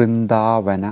Vrindavana.